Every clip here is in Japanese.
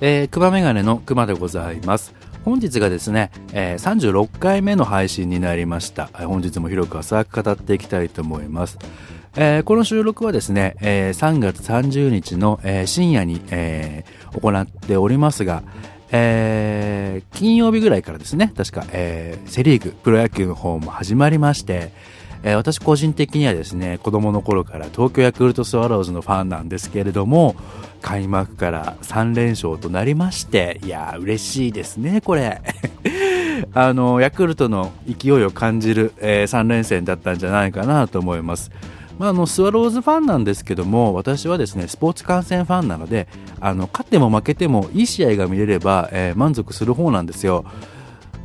えー、熊メガネの熊でございます。本日がですね、えー、36回目の配信になりました。本日も広く浅く語っていきたいと思います。えー、この収録はですね、えー、3月30日の、えー、深夜に、え、行っておりますが、えー、金曜日ぐらいからですね、確か、えー、セリーグ、プロ野球の方も始まりまして、えー、私個人的にはですね、子供の頃から東京ヤクルトスワローズのファンなんですけれども、開幕から3連勝となりまして、いやー嬉しいですね、これ。あの、ヤクルトの勢いを感じる、えー、3連戦だったんじゃないかなと思います。まあ、あのスワローズファンなんですけども私はですねスポーツ観戦ファンなのであの勝っても負けてもいい試合が見れれば、えー、満足する方なんですよ。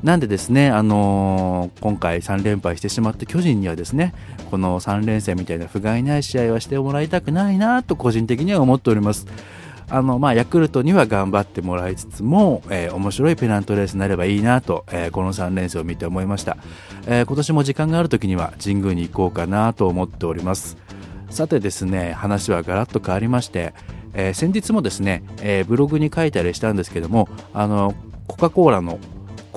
なんでですね、あのー、今回3連敗してしまった巨人にはですね、この3連戦みたいな不甲斐ない試合はしてもらいたくないなと個人的には思っております。あの、まあ、ヤクルトには頑張ってもらいつつも、えー、面白いペナントレースになればいいなと、えー、この3連戦を見て思いました。えー、今年も時間がある時には神宮に行こうかなと思っております。さてですね、話はガラッと変わりまして、え、先日もですね、え、ブログに書いたりしたんですけども、あの、コカ・コーラの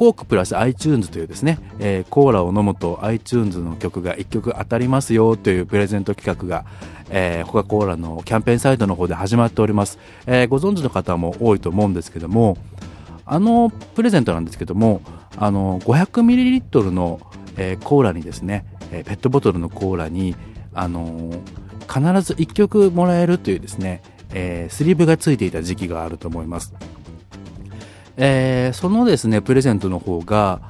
コークプラス iTunes というですね、えー、コーラを飲むと iTunes の曲が1曲当たりますよというプレゼント企画が、えー、コカ・コーラのキャンペーンサイトの方で始まっております、えー、ご存知の方も多いと思うんですけどもあのプレゼントなんですけどもあの 500ml の、えー、コーラにですね、えペットボトルのコーラにあの必ず1曲もらえるというですね、えスリーブがついていた時期があると思います。えー、そのですね、プレゼントの方が、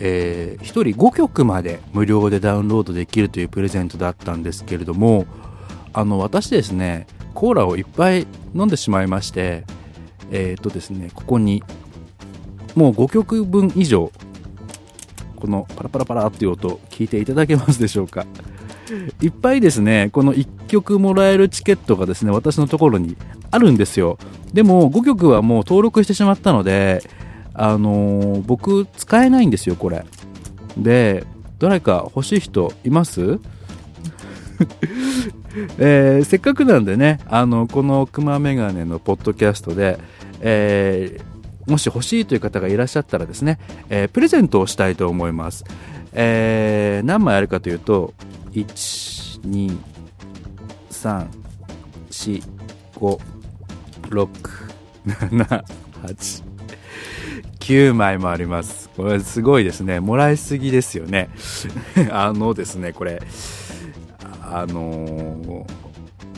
えー、1人5曲まで無料でダウンロードできるというプレゼントだったんですけれども、あの、私ですね、コーラをいっぱい飲んでしまいまして、えっ、ー、とですね、ここに、もう5曲分以上、このパラパラパラっていう音、聞いていただけますでしょうか。いっぱいですね、この曲もらえるチケットがですね、私のところにあるんですよ。でも5曲はもう登録してしまったので、あのー、僕使えないんですよ、これ。で、誰か欲しい人います？えー、せっかくなんでね、あの、このクマメガネのポッドキャストで、えー、もし欲しいという方がいらっしゃったらですね、えー、プレゼントをしたいと思います。え、何枚あるかというと、1、2、3、4、5、6、7、8、9枚もあります。これすごいですね。もらいすぎですよね。あのですね、これ、あのー、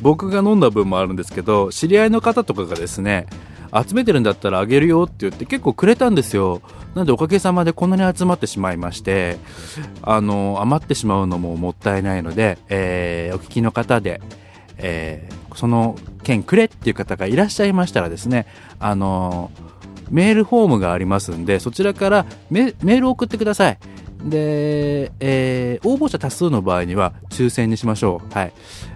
僕が飲んだ分もあるんですけど、知り合いの方とかがですね、集めてるんだったらあげるよって言って結構くれたんですよ。なんでおかげさまでこんなに集まってしまいまして、あの、余ってしまうのももったいないので、えー、お聞きの方で、えー、その件くれっていう方がいらっしゃいましたらですね、あのメールフォームがありますんで、そちらからメールを送ってください。で、えー、応募者多数の場合には抽選にしましょう。はい。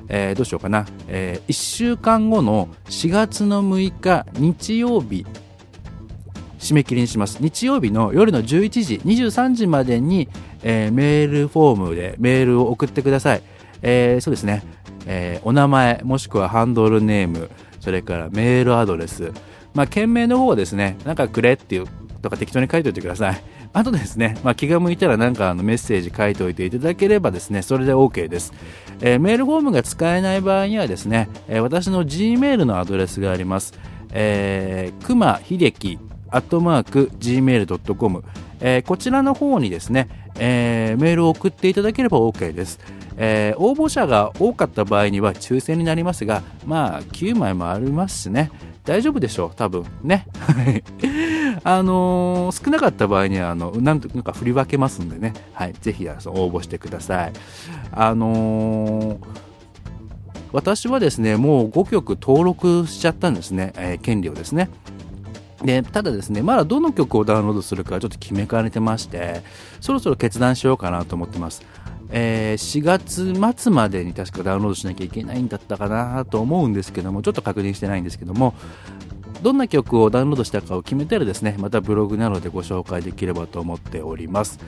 えー、どうしようかな。えー、1週間後の4月の6日日曜日、締め切りにします。日曜日の夜の11時、23時までに、えー、メールフォームでメールを送ってください。えー、そうですね。えー、お名前、もしくはハンドルネーム、それからメールアドレス、まあ、件名の方はですね、なんかくれっていう、とか適当に書いておいてください。あとですね、まあ、気が向いたらなんかあのメッセージ書いておいていただければですね、それで OK です。えー、メールフォームが使えない場合にはですね、えー、私の Gmail のアドレスがあります。えー、くまひでき、アットマーク、gmail.com、えー、こちらの方にですね、えー、メールを送っていただければ OK です。えー、応募者が多かった場合には抽選になりますが、まあ、9枚もありますしね、大丈夫でしょう、多分ね。あのー、少なかった場合には、あの、なんとか振り分けますんでね、はい、ぜひ応募してください。あの、私はですね、もう5曲登録しちゃったんですね、え、権利をですね。で、ただですね、まだどの曲をダウンロードするかちょっと決めかねてまして、そろそろ決断しようかなと思ってます。えー、4月末までに確かダウンロードしなきゃいけないんだったかなと思うんですけども、ちょっと確認してないんですけども、どんな曲をダウンロードしたかを決めたらですね、またブログなどでご紹介できればと思っております。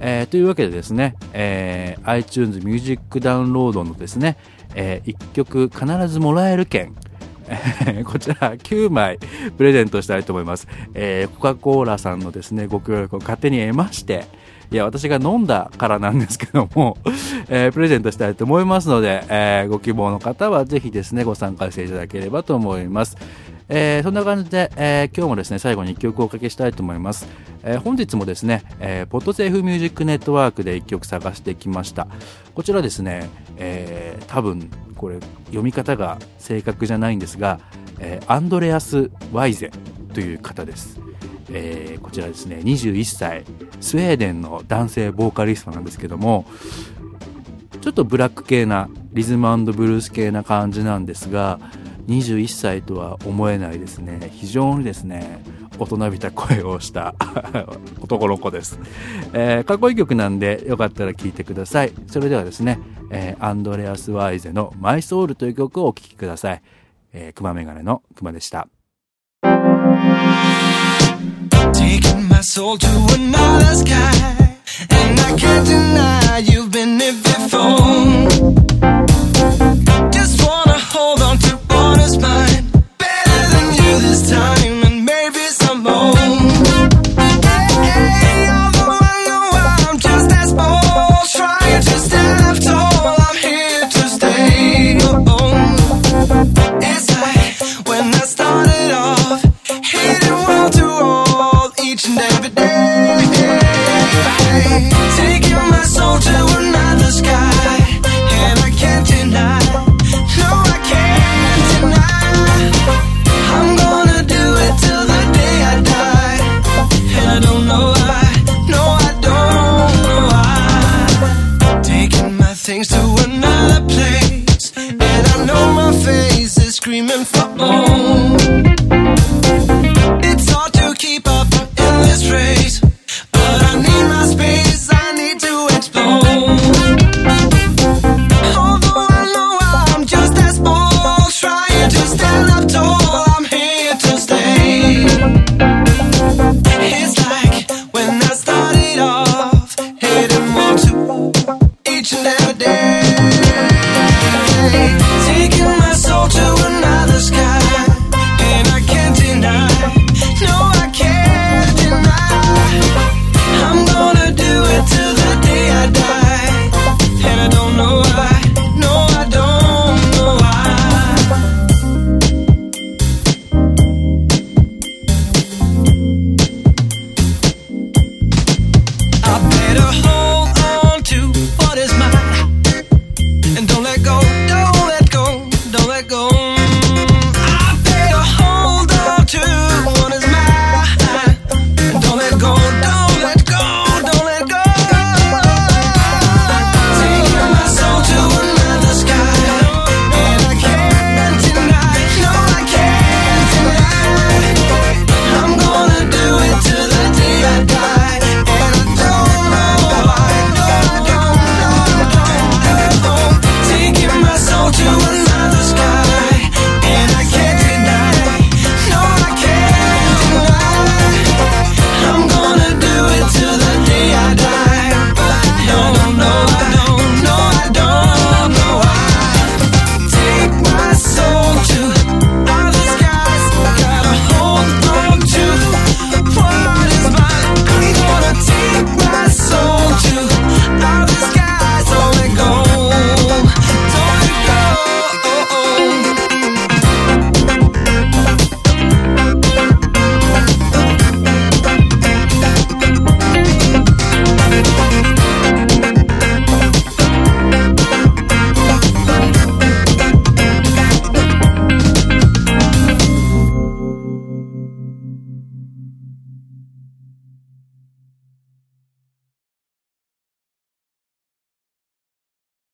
えー、というわけでですね、えー、iTunes Music ダウンロードのですね、えー、1曲必ずもらえる券、こちら9枚プレゼントしたいと思います。えー、コカ・コーラさんのですね、ご協力を勝手に得まして、いや、私が飲んだからなんですけども、えー、プレゼントしたいと思いますので、えー、ご希望の方はぜひですね、ご参加していただければと思います。えー、そんな感じで、えー、今日もですね、最後に1曲おかけしたいと思います。えー、本日もですね、えー、ポッドセーフミュージックネットワークで1曲探してきました。こちらですね、えー、多分、これ、読み方が正確じゃないんですが、え、アンドレアス・ワイゼという方です。え、こちらですね、21歳、スウェーデンの男性ボーカリストなんですけども、ちょっとブラック系な、リズムブルース系な感じなんですが、21歳とは思えないですね、非常にですね、大人びた声をした 男の子です、えー、かっこいい曲なんで、よかったら聴いてください。それではですね、えー、アンドレアス・ワイゼのマイソウルという曲をお聴きください。えー、熊メガネの熊でした。Taking my soul to another sky